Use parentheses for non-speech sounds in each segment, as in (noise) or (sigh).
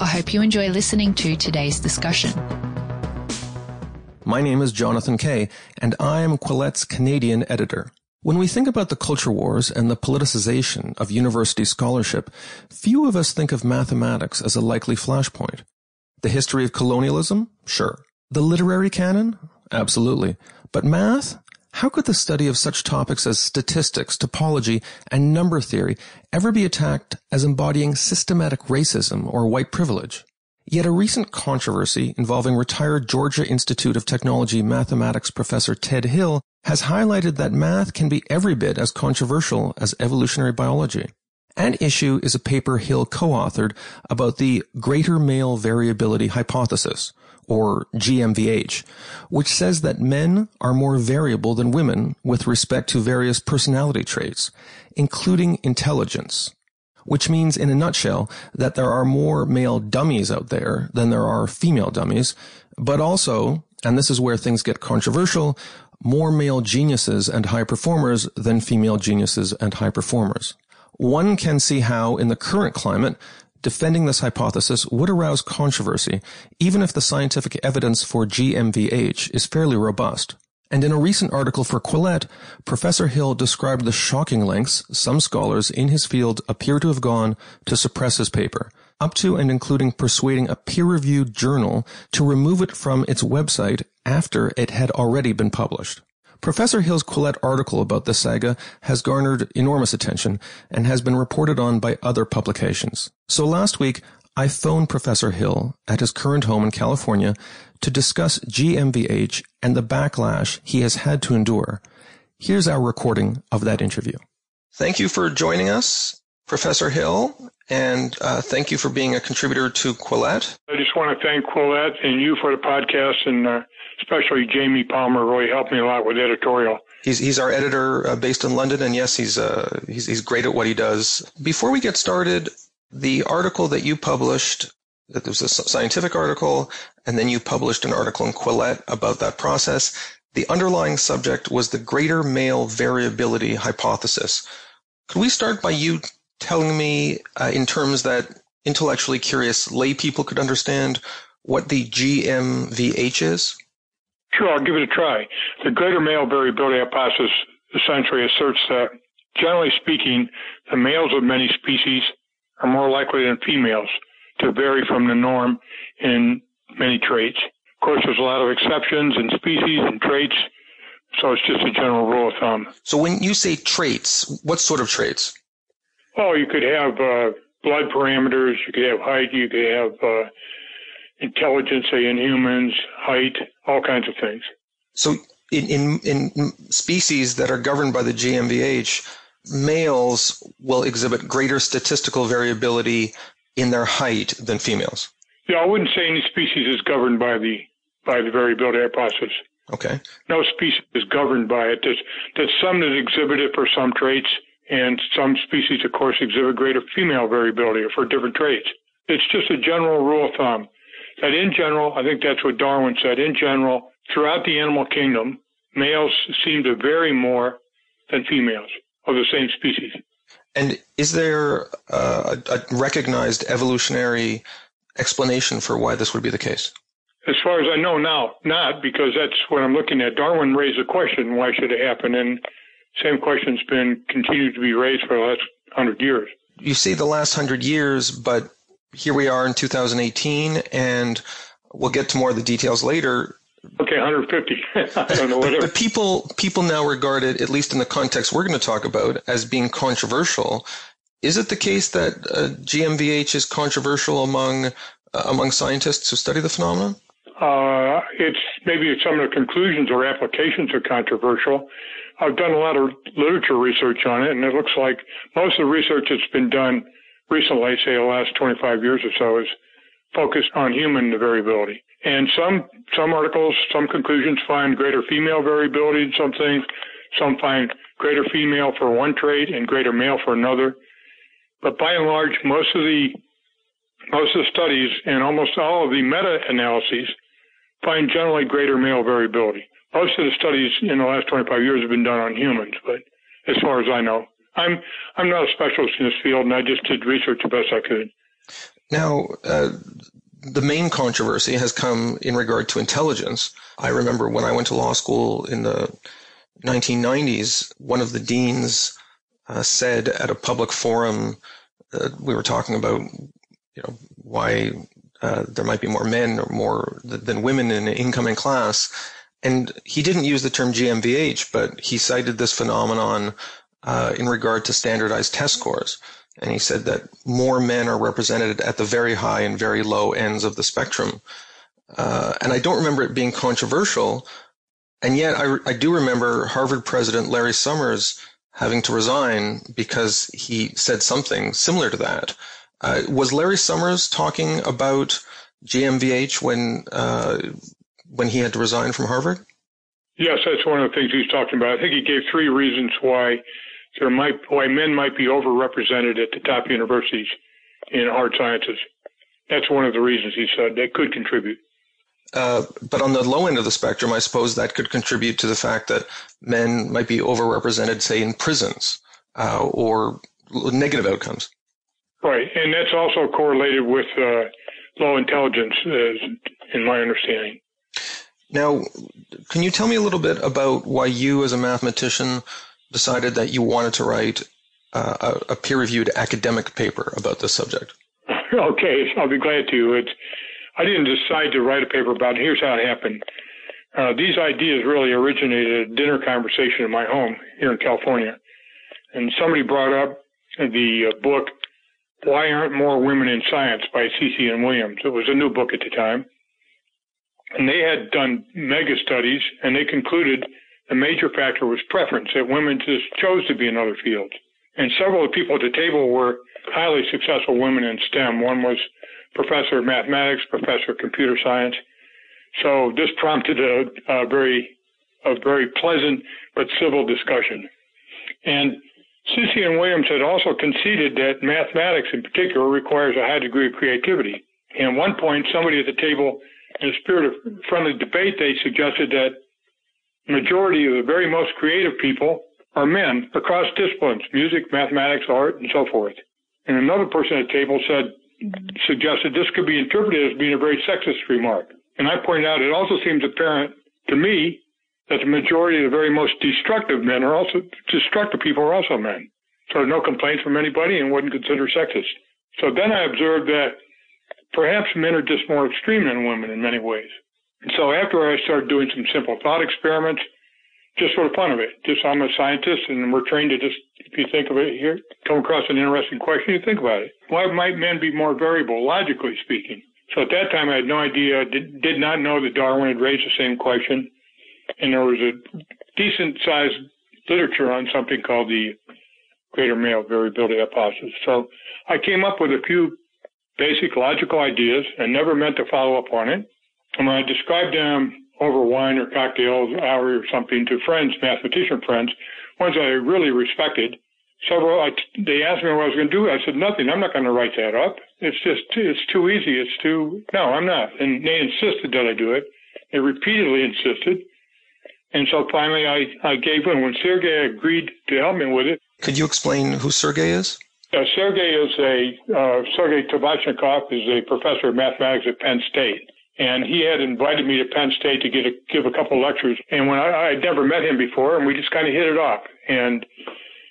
I hope you enjoy listening to today's discussion. My name is Jonathan Kay, and I am Quillette's Canadian editor. When we think about the culture wars and the politicization of university scholarship, few of us think of mathematics as a likely flashpoint. The history of colonialism? Sure. The literary canon? Absolutely. But math? How could the study of such topics as statistics, topology, and number theory ever be attacked as embodying systematic racism or white privilege? Yet a recent controversy involving retired Georgia Institute of Technology mathematics professor Ted Hill has highlighted that math can be every bit as controversial as evolutionary biology. An issue is a paper Hill co-authored about the greater male variability hypothesis, or GMVH, which says that men are more variable than women with respect to various personality traits, including intelligence, which means in a nutshell that there are more male dummies out there than there are female dummies, but also, and this is where things get controversial, more male geniuses and high performers than female geniuses and high performers. One can see how, in the current climate, defending this hypothesis would arouse controversy, even if the scientific evidence for GMVH is fairly robust. And in a recent article for Quillette, Professor Hill described the shocking lengths some scholars in his field appear to have gone to suppress his paper, up to and including persuading a peer-reviewed journal to remove it from its website after it had already been published. Professor Hill's Quillette article about the saga has garnered enormous attention and has been reported on by other publications. So last week, I phoned Professor Hill at his current home in California to discuss GMVH and the backlash he has had to endure. Here's our recording of that interview. Thank you for joining us, Professor Hill, and uh, thank you for being a contributor to Quillette. I just want to thank Quillette and you for the podcast, and uh, especially Jamie Palmer really helped me a lot with editorial. He's he's our editor uh, based in London, and yes, he's uh he's he's great at what he does. Before we get started, the article that you published, that was a scientific article, and then you published an article in Quillette about that process. The underlying subject was the greater male variability hypothesis. Could we start by you telling me, uh, in terms that intellectually curious lay people could understand, what the GMVH is? Sure, I'll give it a try. The greater male variability hypothesis essentially asserts that, generally speaking, the males of many species are more likely than females to vary from the norm in many traits. Of course, there's a lot of exceptions in species and traits, so it's just a general rule of thumb. So when you say traits, what sort of traits? Oh, you could have uh, blood parameters, you could have height, you could have uh, intelligence, say in humans, height, all kinds of things. So in, in, in species that are governed by the GMVH, males will exhibit greater statistical variability in their height than females. Yeah, I wouldn't say any species is governed by the by the variability hypothesis. Okay. No species is governed by it. There's, there's some that exhibit it for some traits, and some species, of course, exhibit greater female variability for different traits. It's just a general rule of thumb that in general, I think that's what Darwin said, in general, throughout the animal kingdom, males seem to vary more than females of the same species. And is there uh, a recognized evolutionary explanation for why this would be the case? As far as I know now, not because that's what I'm looking at. Darwin raised a question, why should it happen? And same question's been continued to be raised for the last hundred years. You say the last hundred years, but here we are in 2018, and we'll get to more of the details later. Okay, 150. (laughs) I don't know whatever. but people people now regard it, at least in the context we're going to talk about, as being controversial. Is it the case that uh, GMVH is controversial among uh, among scientists who study the phenomenon? Uh, it's maybe some of the conclusions or applications are controversial. I've done a lot of literature research on it, and it looks like most of the research that's been done recently, say the last 25 years or so, is focused on human variability. And some some articles, some conclusions find greater female variability in some things. Some find greater female for one trait and greater male for another. But by and large, most of the most of the studies and almost all of the meta-analyses find generally greater male variability. Most of the studies in the last 25 years have been done on humans, but as far as I know, I'm I'm not a specialist in this field, and I just did research the best I could. Now, uh, the main controversy has come in regard to intelligence. I remember when I went to law school in the 1990s, one of the deans uh, said at a public forum, uh, we were talking about, you know, why uh, there might be more men or more than women in an incoming class. And he didn't use the term GMVH, but he cited this phenomenon uh, in regard to standardized test scores. And he said that more men are represented at the very high and very low ends of the spectrum. Uh, and I don't remember it being controversial. And yet I, I do remember Harvard president Larry Summers having to resign because he said something similar to that. Uh, was Larry Summers talking about GMVH when uh, when he had to resign from Harvard? Yes, that's one of the things he's talking about. I think he gave three reasons why there might why men might be overrepresented at the top universities in hard sciences. That's one of the reasons he said they could contribute. Uh, but on the low end of the spectrum, I suppose that could contribute to the fact that men might be overrepresented, say, in prisons uh, or negative outcomes. Right, and that's also correlated with uh, low intelligence, in my understanding. Now, can you tell me a little bit about why you, as a mathematician, decided that you wanted to write uh, a, a peer-reviewed academic paper about this subject? (laughs) Okay, I'll be glad to. It's, I didn't decide to write a paper about it. Here's how it happened. Uh, these ideas really originated at a dinner conversation in my home here in California. And somebody brought up the uh, book, Why Aren't More Women in Science by Ceci and Williams. It was a new book at the time. And they had done mega studies and they concluded the major factor was preference, that women just chose to be in other fields. And several of the people at the table were highly successful women in STEM. One was professor of mathematics, professor of computer science. So this prompted a, a very, a very pleasant but civil discussion. And Ceci and Williams had also conceded that mathematics in particular requires a high degree of creativity. And at one point, somebody at the table, in a spirit of friendly debate, they suggested that majority of the very most creative people are men across disciplines, music, mathematics, art, and so forth. And another person at the table said, suggested this could be interpreted as being a very sexist remark. And I pointed out it also seems apparent to me that the majority of the very most destructive men are also, destructive people are also men. So no complaints from anybody and wouldn't consider sexist. So then I observed that perhaps men are just more extreme than women in many ways. And so after I started doing some simple thought experiments, just for the fun of it, just I'm a scientist and we're trained to just, if you think of it here, come across an interesting question, you think about it. Why might men be more variable, logically speaking? So at that time, I had no idea, did, did not know that Darwin had raised the same question. And there was a decent sized literature on something called the greater male variability hypothesis. So I came up with a few basic logical ideas and never meant to follow up on it. And when I described them over wine or cocktails hour or something to friends, mathematician friends, ones I really respected, several, I, they asked me what I was going to do. I said, nothing. I'm not going to write that up. It's just, it's too easy. It's too, no, I'm not. And they insisted that I do it. They repeatedly insisted. And so finally I, I gave in. When Sergey agreed to help me with it. Could you explain who Sergey is? Uh, Sergey is a, uh, Sergey Tabachnikov is a professor of mathematics at Penn State and he had invited me to Penn State to get a, give a couple lectures. And when I, I'd never met him before, and we just kind of hit it off. And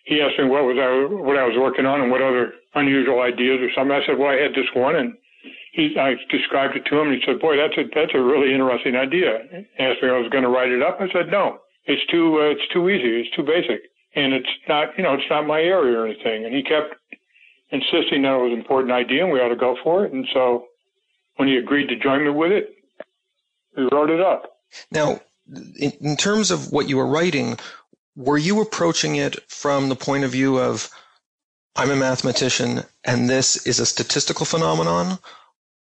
he asked me what was I what I was working on and what other unusual ideas or something. I said, well, I had this one, and he I described it to him, and he said, boy, that's a that's a really interesting idea. He asked me if I was going to write it up. I said, no, it's too uh, it's too easy, it's too basic, and it's not you know it's not my area or anything. And he kept insisting that it was an important idea and we ought to go for it. And so when he agreed to join me with it, we wrote it up. Now, in, in terms of what you were writing, were you approaching it from the point of view of I'm a mathematician and this is a statistical phenomenon?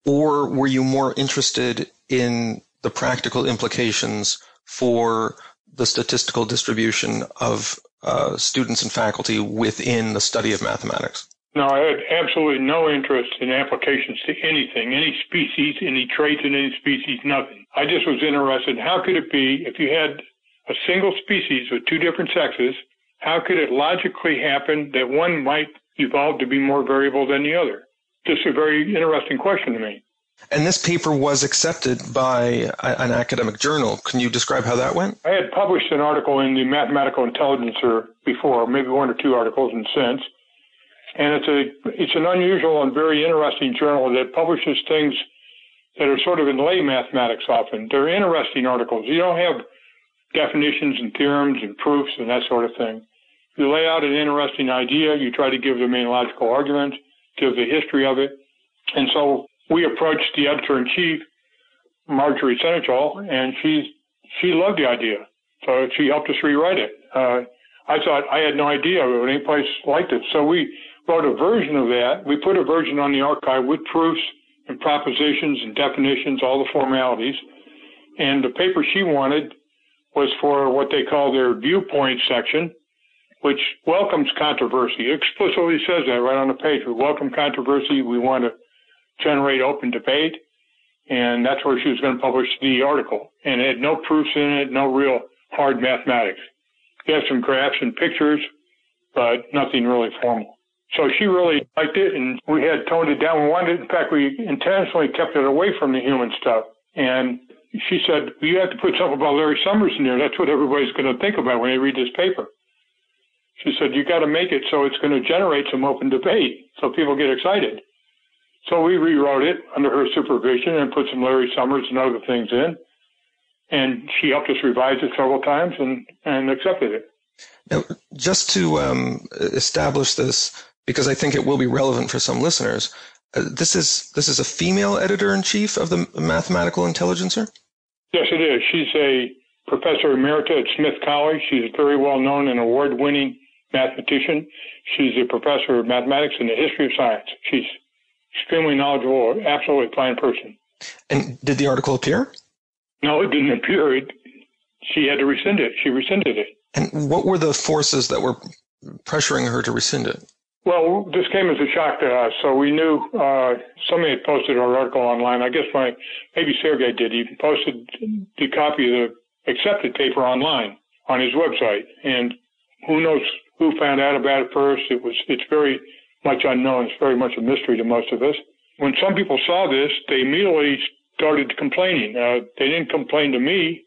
or were you more interested in the practical implications for the statistical distribution of uh, students and faculty within the study of mathematics? No, I had absolutely no interest in applications to anything, any species, any traits in any species, nothing. I just was interested in how could it be if you had a single species with two different sexes, how could it logically happen that one might evolve to be more variable than the other? Just a very interesting question to me. And this paper was accepted by an academic journal. Can you describe how that went? I had published an article in the Mathematical Intelligencer before, maybe one or two articles and since. And it's a it's an unusual and very interesting journal that publishes things that are sort of in lay mathematics often. They're interesting articles. You don't have definitions and theorems and proofs and that sort of thing. You lay out an interesting idea, you try to give the main logical argument, give the history of it. And so we approached the editor in chief, Marjorie Senechal, and she she loved the idea. So she helped us rewrite it. Uh, I thought I had no idea of any place like this. So we wrote a version of that. We put a version on the arXiv with proofs and propositions and definitions, all the formalities. And the paper she wanted was for what they call their viewpoint section, which welcomes controversy. It explicitly says that right on the page. We welcome controversy. We want to generate open debate. And that's where she was going to publish the article. And it had no proofs in it, no real hard mathematics. It had some graphs and pictures, but nothing really formal. So she really liked it, and we had toned it down. We wanted, in fact, we intentionally kept it away from the human stuff. And she said, "You have to put something about Larry Summers in there. That's what everybody's going to think about when they read this paper." She said, "You got to make it so it's going to generate some open debate, so people get excited." So we rewrote it under her supervision and put some Larry Summers and other things in. And she helped us revise it several times and, and accepted it. Now, just to um, establish this, because I think it will be relevant for some listeners, uh, this is this is a female editor in chief of the Mathematical Intelligencer. Yes, it is. She's a professor emerita at Smith College. She's a very well known and award winning mathematician. She's a professor of mathematics and the history of science. She's extremely knowledgeable, absolutely fine person. And did the article appear? No, it didn't appear. It, she had to rescind it. She rescinded it. And what were the forces that were pressuring her to rescind it? Well, this came as a shock to us. So we knew uh, somebody had posted our article online. I guess my maybe Sergey did. He posted the copy of the accepted paper online on his website, and who knows who found out about it first. It was it's very much unknown. It's very much a mystery to most of us. When some people saw this, they immediately started complaining. Uh, they didn't complain to me,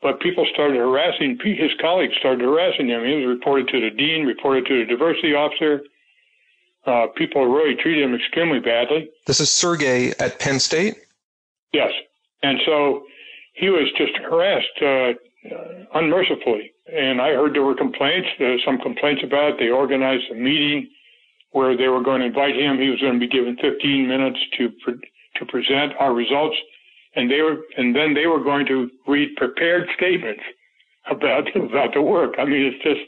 but people started harassing, his colleagues started harassing him. He was reported to the dean, reported to the diversity officer. Uh, people really treated him extremely badly. This is Sergey at Penn State? Yes. And so he was just harassed uh, unmercifully. And I heard there were complaints, uh, some complaints about it. They organized a meeting where they were going to invite him. He was going to be given 15 minutes to pre- to present our results, and they were and then they were going to read prepared statements (laughs) about about the work. I mean, it's just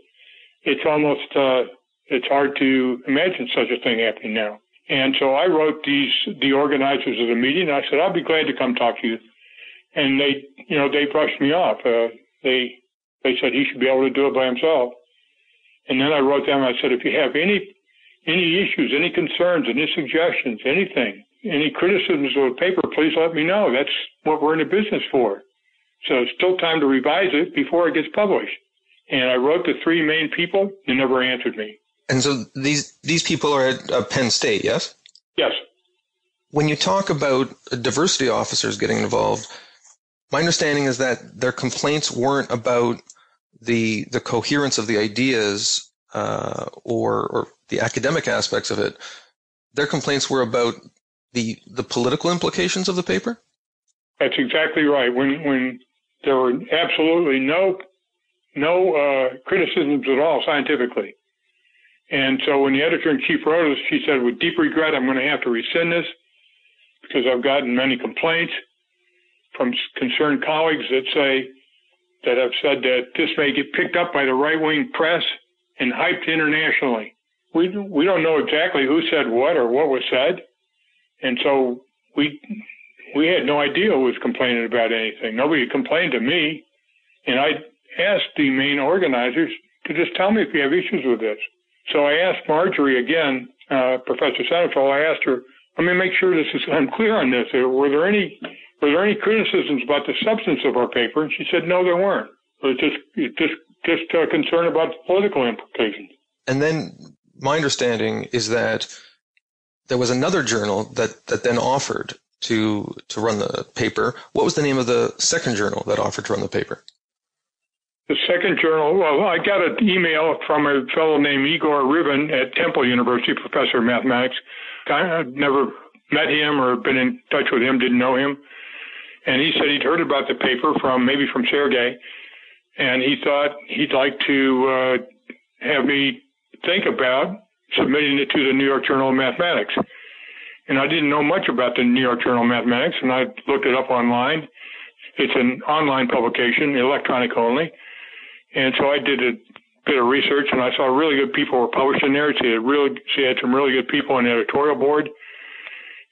it's almost uh, it's hard to imagine such a thing happening now. And so I wrote these the organizers of the meeting. I said I'll be glad to come talk to you, and they you know they brushed me off. Uh, they they said he should be able to do it by himself. And then I wrote them. I said if you have any any issues, any concerns, any suggestions, anything, any criticisms of the paper, please let me know. That's what we're in the business for. So it's still time to revise it before it gets published. And I wrote to three main people. They never answered me. And so these these people are at uh, Penn State, yes? Yes. When you talk about diversity officers getting involved, my understanding is that their complaints weren't about the the coherence of the ideas uh, or or the academic aspects of it, their complaints were about the the political implications of the paper. That's exactly right. When when there were absolutely no no uh, criticisms at all scientifically, and so when the editor in chief wrote us, she said, "With deep regret, I'm going to have to rescind this because I've gotten many complaints from concerned colleagues that say that have said that this may get picked up by the right wing press and hyped internationally." we we don't know exactly who said what or what was said, and so we we had no idea who was complaining about anything. Nobody complained to me, and I asked the main organizers to just tell me if you have issues with this. So I asked Marjorie again, uh, Professor Senechal. I asked her, let me make sure this is I'm clear on this. Were there any were there any criticisms about the substance of our paper? And she said, no, there weren't. It just just just uh, concern about the political implications. And then my understanding is that there was another journal that, that then offered to to run the paper. What was the name of the second journal that offered to run the paper? The second journal, well, I got an email from a fellow named Igor Rivin at Temple University, professor of mathematics. I never met him or been in touch with him, didn't know him. And he said he'd heard about the paper from maybe from Sergey, and he thought he'd like to uh, have me think about submitting it to the New York Journal of Mathematics. And I didn't know much about the New York Journal of Mathematics, and I looked it up online. It's an online publication, electronic only. And so I did a bit of research, and I saw really good people were published in there. She had really, she had some really good people on the editorial board.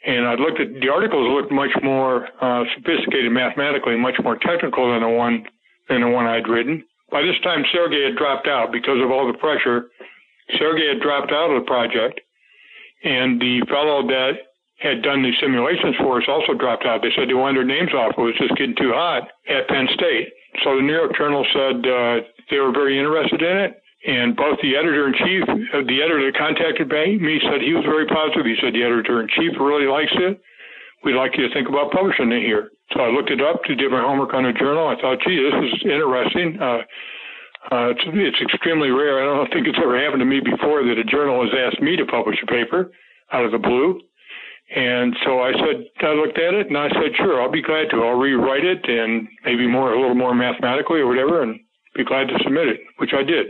And I looked at the articles looked much more uh, sophisticated mathematically, much more technical than the one than the one I'd written. By this time, Sergey had dropped out because of all the pressure Sergey had dropped out of the project, and the fellow that had done the simulations for us also dropped out. They said they wanted their names off. It was just getting too hot at Penn State. So the New York Journal said uh, they were very interested in it. And both the editor in chief, uh, the editor that contacted me, said he was very positive. He said the editor in chief really likes it. We'd like you to think about publishing it here. So I looked it up to do my homework on the journal. I thought, gee, this is interesting. Uh, uh, it's, it's extremely rare. I don't think it's ever happened to me before that a journal has asked me to publish a paper out of the blue. And so I said, I looked at it and I said, sure, I'll be glad to. I'll rewrite it and maybe more, a little more mathematically or whatever, and be glad to submit it, which I did.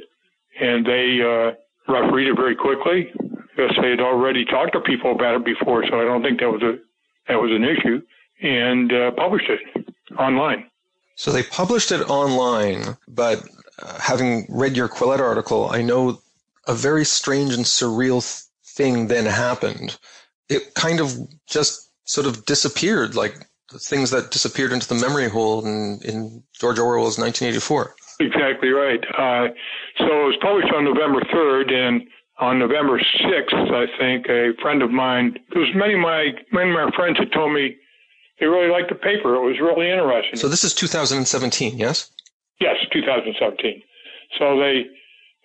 And they uh, refereed it very quickly. Because they had already talked to people about it before, so I don't think that was a that was an issue, and uh, published it online. So they published it online, but uh, having read your Quillette article, I know a very strange and surreal th- thing then happened. It kind of just sort of disappeared, like the things that disappeared into the memory hole in, in George Orwell's 1984. Exactly right. Uh, so it was published on November 3rd, and on November 6th, I think, a friend of mine, because many of my many of my friends had told me they really liked the paper. It was really interesting. So this is 2017, yes? Yes, 2017. So they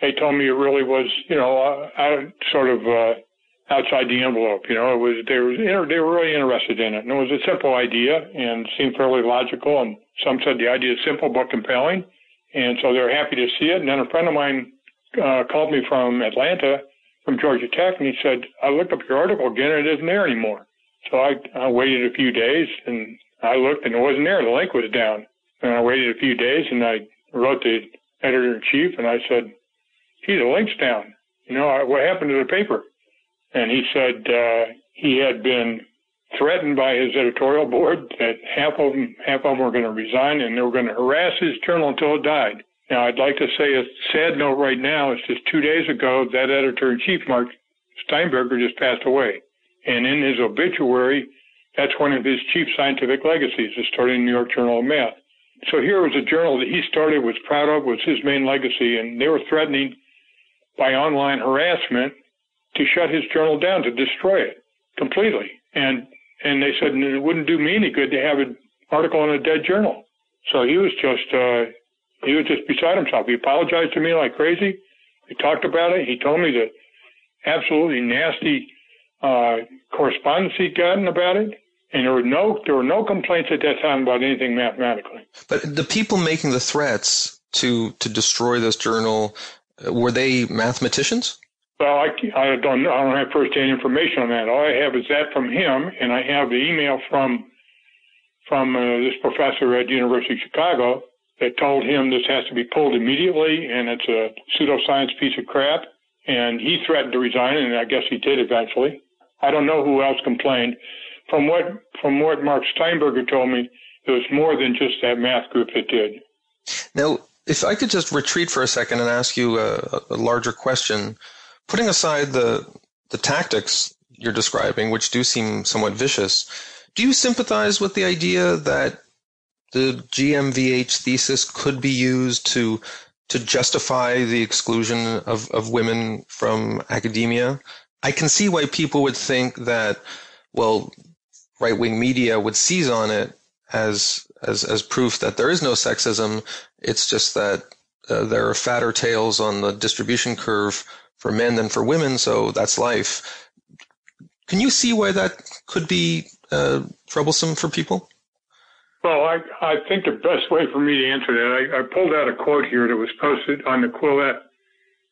they told me it really was, you know, uh, sort of uh, outside the envelope. You know, it was they were they were really interested in it, and it was a simple idea and seemed fairly logical. And some said the idea is simple but compelling, and so they were happy to see it. And then a friend of mine uh, called me from Atlanta, from Georgia Tech, and he said, "I looked up your article again, and it isn't there anymore." So I, I waited a few days, and I looked, and it wasn't there. The link was down. And I waited a few days and I wrote the editor in chief and I said, gee, the link's down. You know, what happened to the paper? And he said uh, he had been threatened by his editorial board that half of them, half of them were going to resign and they were going to harass his journal until it died. Now, I'd like to say a sad note right now is just two days ago, that editor in chief, Mark Steinberger, just passed away. And in his obituary, that's one of his chief scientific legacies, is starting the New York Journal of Math. So here was a journal that he started, was proud of, was his main legacy, and they were threatening by online harassment to shut his journal down, to destroy it completely. And and they said it wouldn't do me any good to have an article in a dead journal. So he was just uh, he was just beside himself. He apologized to me like crazy. We talked about it. He told me the absolutely nasty uh, correspondence he'd gotten about it and there were no there were no complaints at that time about anything mathematically. But the people making the threats to to destroy this journal uh, were they mathematicians? Well, I, I don't I don't have first-hand information on that. All I have is that from him, and I have the email from from uh, this professor at the University of Chicago that told him this has to be pulled immediately, and it's a pseudoscience piece of crap. And he threatened to resign, and I guess he did eventually. I don't know who else complained from what from what Mark Steinberger told me, it was more than just that math group that did. Now, if I could just retreat for a second and ask you a, a larger question, putting aside the the tactics you're describing, which do seem somewhat vicious, do you sympathize with the idea that the GMVH thesis could be used to to justify the exclusion of, of women from academia? I can see why people would think that, well, right wing media would seize on it as as as proof that there is no sexism. It's just that uh, there are fatter tails on the distribution curve for men than for women, so that's life. Can you see why that could be uh, troublesome for people? Well, I, I think the best way for me to answer that, I, I pulled out a quote here that was posted on the Quillette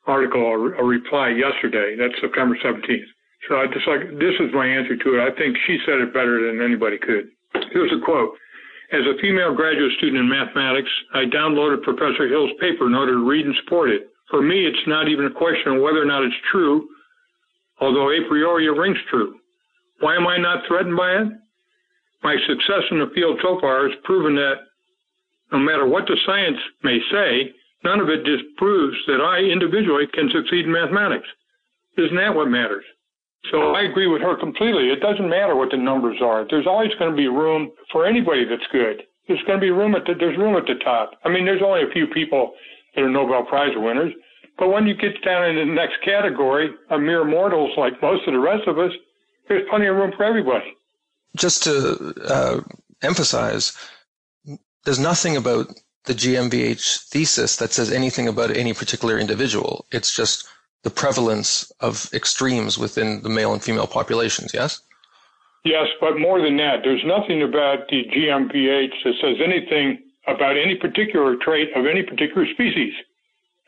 article, a, a reply yesterday. That's September 17th. So I just like, this is my answer to it. I think she said it better than anybody could. Here's a quote. As a female graduate student in mathematics, I downloaded Professor Hill's paper in order to read and support it. For me, it's not even a question of whether or not it's true, although a priori it rings true. Why am I not threatened by it? My success in the field so far has proven that no matter what the science may say, none of it disproves that I individually can succeed in mathematics. Isn't that what matters? So I agree with her completely. It doesn't matter what the numbers are. There's always going to be room for anybody that's good. There's going to be room at the, there's room at the top. I mean, there's only a few people that are Nobel Prize winners, but when you get down into the next category, a mere mortals like most of the rest of us, there's plenty of room for everybody. Just to uh, emphasize, there's nothing about the GMVH thesis that says anything about any particular individual. It's just the prevalence of extremes within the male and female populations, yes? Yes, but more than that, there's nothing about the GMVH that says anything about any particular trait of any particular species,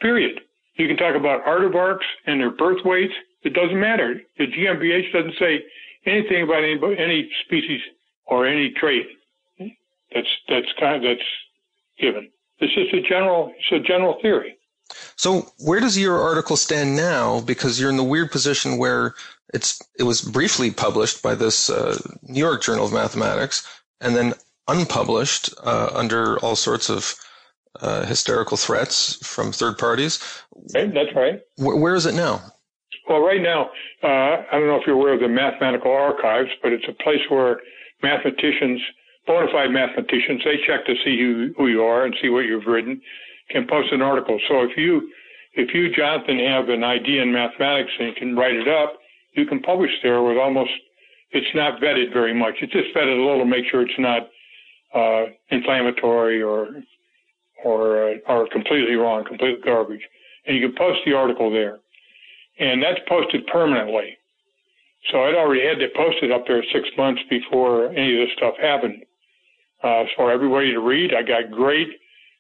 period. You can talk about aardvarks and their birth weights. It doesn't matter. The GMVH doesn't say anything about any, any species or any trait. That's that's kind of that's given. It's just a general. It's a general theory. So where does your article stand now? Because you're in the weird position where it's it was briefly published by this uh, New York Journal of Mathematics and then unpublished uh, under all sorts of uh, hysterical threats from third parties. That's right. where is it now? Well, right now, uh, I don't know if you're aware of the mathematical archives, but it's a place where mathematicians, bona fide mathematicians, they check to see who, who you are and see what you've written can post an article. So if you, if you, Jonathan, have an idea in mathematics and you can write it up, you can publish there with almost, it's not vetted very much. It's just vetted a little to make sure it's not, uh, inflammatory or, or, uh, or completely wrong, complete garbage. And you can post the article there. And that's posted permanently. So I'd already had it posted up there six months before any of this stuff happened. Uh, for everybody to read. I got great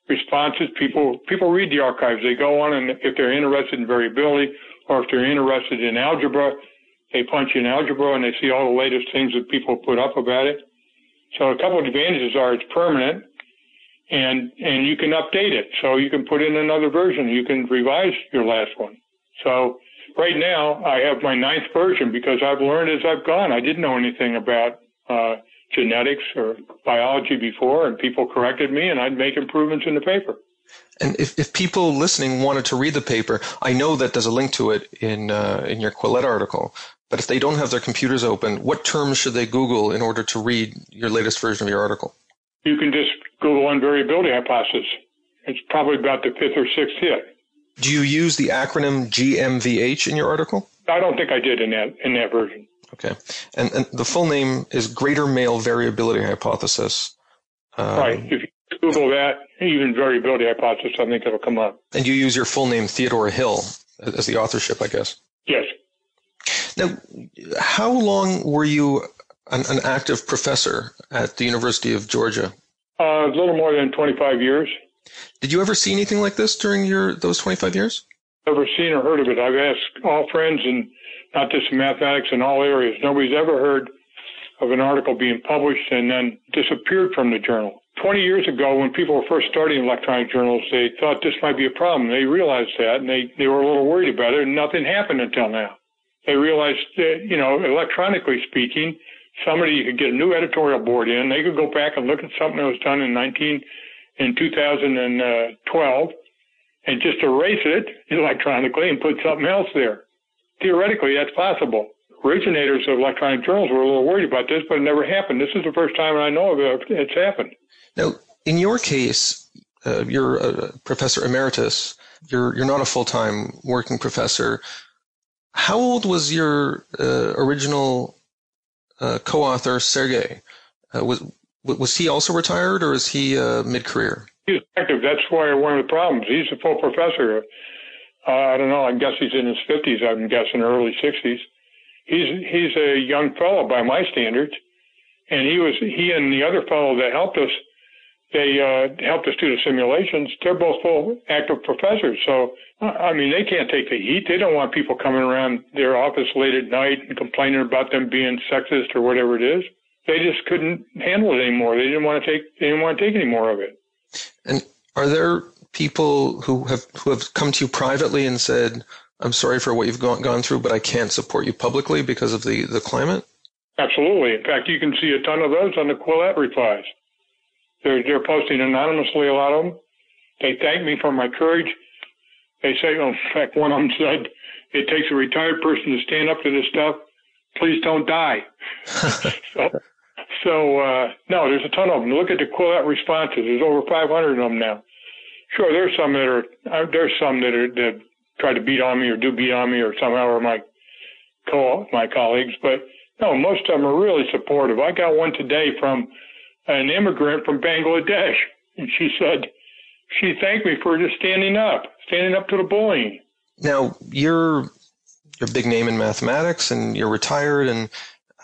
responses. People people read the archives. They go on and if they're interested in variability or if they're interested in algebra, they punch in algebra and they see all the latest things that people put up about it. So a couple of advantages are it's permanent and and you can update it. So you can put in another version. You can revise your last one. So right now I have my ninth version because I've learned as I've gone. I didn't know anything about uh, genetics or biology before, and people corrected me, and I'd make improvements in the paper. And if, if people listening wanted to read the paper, I know that there's a link to it in uh, in your Quillette article. But if they don't have their computers open, what terms should they Google in order to read your latest version of your article? You can just Google invariability hypothesis. It's probably about the fifth or sixth hit. Do you use the acronym GMVH in your article? I don't think I did in that in that version. Okay. And, and the full name is Greater Male Variability Hypothesis. Um, right. If you Google that, even variability hypothesis, I think it'll come up. And you use your full name, Theodore Hill, as the authorship, I guess. Yes. Now, how long were you an, an active professor at the University of Georgia? Uh, a little more than 25 years. Did you ever see anything like this during your those 25 years? Never seen or heard of it. I've asked all friends and not just in mathematics in all areas. Nobody's ever heard of an article being published and then disappeared from the journal. 20 years ago, when people were first starting electronic journals, they thought this might be a problem. They realized that and they, they were a little worried about it and nothing happened until now. They realized that, you know, electronically speaking, somebody could get a new editorial board in. They could go back and look at something that was done in 19, in 2012 and just erase it electronically and put something else there theoretically that's possible. originators of electronic journals were a little worried about this, but it never happened. This is the first time I know of it. It's happened. Now, in your case, uh, you're a professor emeritus. You're you're not a full time working professor. How old was your uh, original uh, co-author, Sergey? Uh, was was he also retired, or is he uh, mid career? He's active. That's why one of the problems. He's a full professor. Uh, I don't know. I guess he's in his fifties. I'm guessing early sixties. He's he's a young fellow by my standards, and he was he and the other fellow that helped us they uh, helped us do the simulations. They're both full active professors. So, I mean, they can't take the heat. They don't want people coming around their office late at night and complaining about them being sexist or whatever it is. They just couldn't handle it anymore. They didn't want to take, they didn't want to take any more of it. And are there people who have, who have come to you privately and said, I'm sorry for what you've gone, gone through, but I can't support you publicly because of the, the climate? Absolutely. In fact, you can see a ton of those on the Quillette replies. They're, they're posting anonymously, a lot of them. They thank me for my courage. They say, oh, in fact, one of them said, it takes a retired person to stand up to this stuff. Please don't die. (laughs) so, so uh, no, there's a ton of them. Look at the Quillette responses. There's over 500 of them now. Sure, there's some that are uh, there's some that are that try to beat on me or do beat on me or somehow or my co my colleagues, but no, most of them are really supportive. I got one today from an immigrant from Bangladesh. And she said, she thanked me for just standing up, standing up to the bullying. Now, you're, you're a big name in mathematics and you're retired and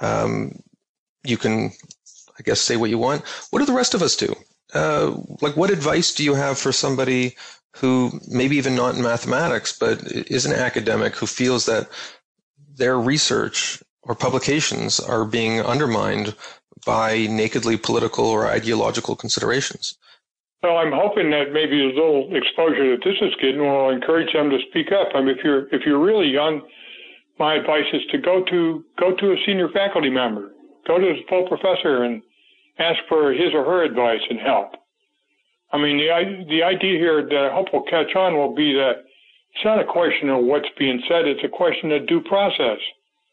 um, you can, I guess, say what you want. What do the rest of us do? Uh, like, what advice do you have for somebody who maybe even not in mathematics, but is an academic who feels that their research or publications are being undermined by nakedly political or ideological considerations. Well, I'm hoping that maybe a little exposure that this is getting will encourage them to speak up. I mean, if you're if you're really young, my advice is to go to go to a senior faculty member, go to a full professor, and ask for his or her advice and help. I mean, the the idea here that I hope will catch on will be that it's not a question of what's being said; it's a question of due process.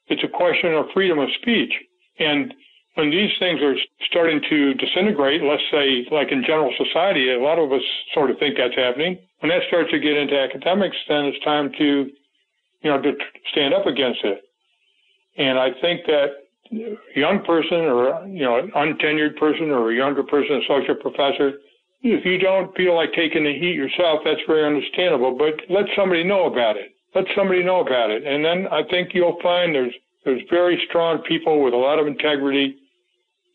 It's a question of freedom of speech, and when these things are starting to disintegrate, let's say like in general society, a lot of us sort of think that's happening. When that starts to get into academics, then it's time to, you know, to stand up against it. And I think that a young person or, you know, an untenured person or a younger person, associate professor, if you don't feel like taking the heat yourself, that's very understandable, but let somebody know about it. Let somebody know about it. And then I think you'll find there's, there's very strong people with a lot of integrity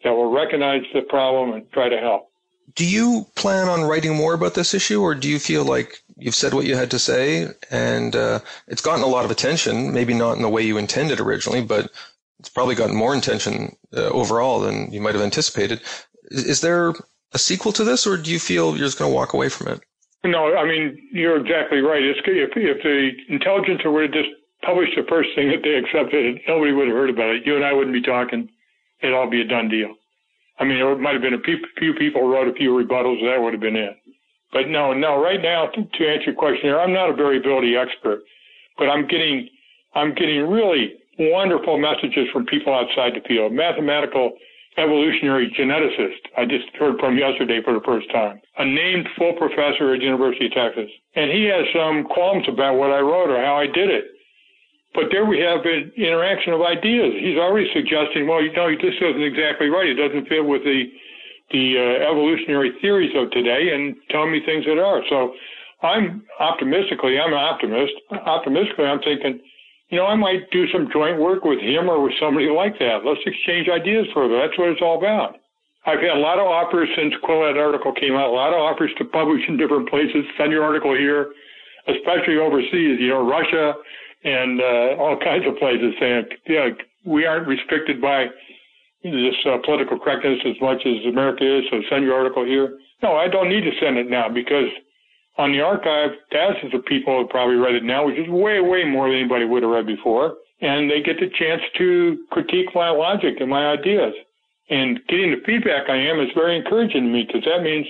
that will recognize the problem and try to help. Do you plan on writing more about this issue, or do you feel like you've said what you had to say and uh, it's gotten a lot of attention? Maybe not in the way you intended originally, but it's probably gotten more attention uh, overall than you might have anticipated. Is, is, there a sequel to this, or do you feel you're just going to walk away from it? No, I mean you're exactly right. It's, if, if the Intelligencer were to just publish the first thing that they accepted, nobody would have heard about it. You and I wouldn't be talking it'd all be a done deal. I mean, it might have been a few people wrote a few rebuttals. That would have been it. But no, no. Right now, to, to answer your question here, I'm not a variability expert, but I'm getting, I'm getting really wonderful messages from people outside the field. Mathematical evolutionary geneticist I just heard from yesterday for the first time. A named full professor at University of Texas. And he has some qualms about what I wrote or how I did it. But there we have an interaction of ideas. He's already suggesting, well, you know, this isn't exactly right. It doesn't fit with the the uh, evolutionary theories of today, and telling me things that are. So I'm optimistically, I'm an optimist. Optimistically, I'm thinking, you know, I might do some joint work with him or with somebody like that. Let's exchange ideas further. That's what it's all about. I've had a lot of offers since Quillette article came out, a lot of offers to publish in different places. Send your article here, especially overseas. You know, Russia, and uh, all kinds of places saying, yeah, we aren't restricted by this uh, political correctness as much as America is, so send your article here. No, I don't need to send it now because on the arXiv, thousands of people have probably read it now, which is way, way more than anybody would have read before. And they get the chance to critique my logic and my ideas. And getting the feedback I am is very encouraging to me because that means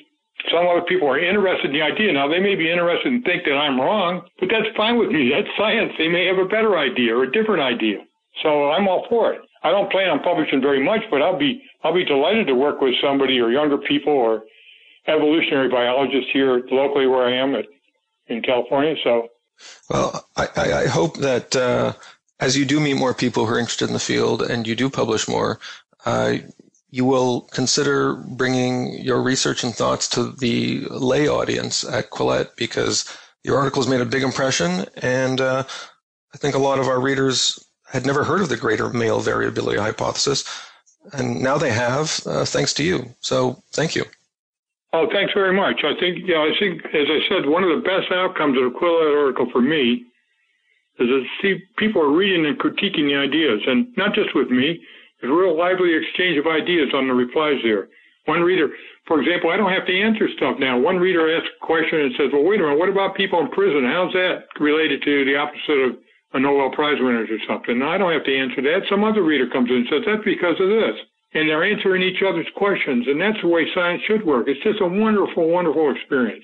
some other people are interested in the idea. Now, they may be interested and think that I'm wrong, but that's fine with me. That's science. They may have a better idea or a different idea. So I'm all for it. I don't plan on publishing very much, but I'll be I'll be delighted to work with somebody or younger people or evolutionary biologists here locally where I am at, in California. So, well, I, I hope that uh, as you do meet more people who are interested in the field and you do publish more, uh, you will consider bringing your research and thoughts to the lay audience at Quillette because your article has made a big impression, and uh, I think a lot of our readers had never heard of the greater male variability hypothesis, and now they have, uh, thanks to you. So, thank you. Oh, thanks very much. I think, yeah, I think, as I said, one of the best outcomes of the Quillette article for me is see people are reading and critiquing the ideas, and not just with me. There's a real lively exchange of ideas on the replies there. One reader, for example, I don't have to answer stuff now. One reader asks a question and says, well, wait a minute, what about people in prison? How's that related to the opposite of a Nobel Prize winners or something? I don't have to answer that. Some other reader comes in and says, that's because of this. And they're answering each other's questions. And that's the way science should work. It's just a wonderful, wonderful experience.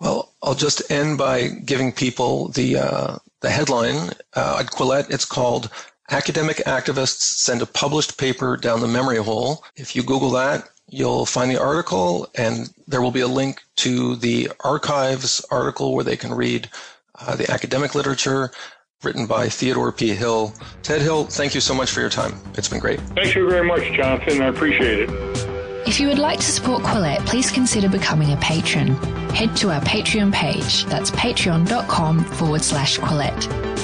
Well, I'll just end by giving people the, uh, the headline uh, at Quillette. It's called Academic Activists Send a Published Paper Down the Memory Hole. If you Google that, you'll find the article and there will be a link to the arXiv's article where they can read uh, the academic literature written by Theodore P. Hill. Ted Hill, thank you so much for your time. It's been great. Thank you very much, Jonathan. I appreciate it. If you would like to support Quillette, please consider becoming a patron. Head to our Patreon page. That's patreon.com forward slash Quillette.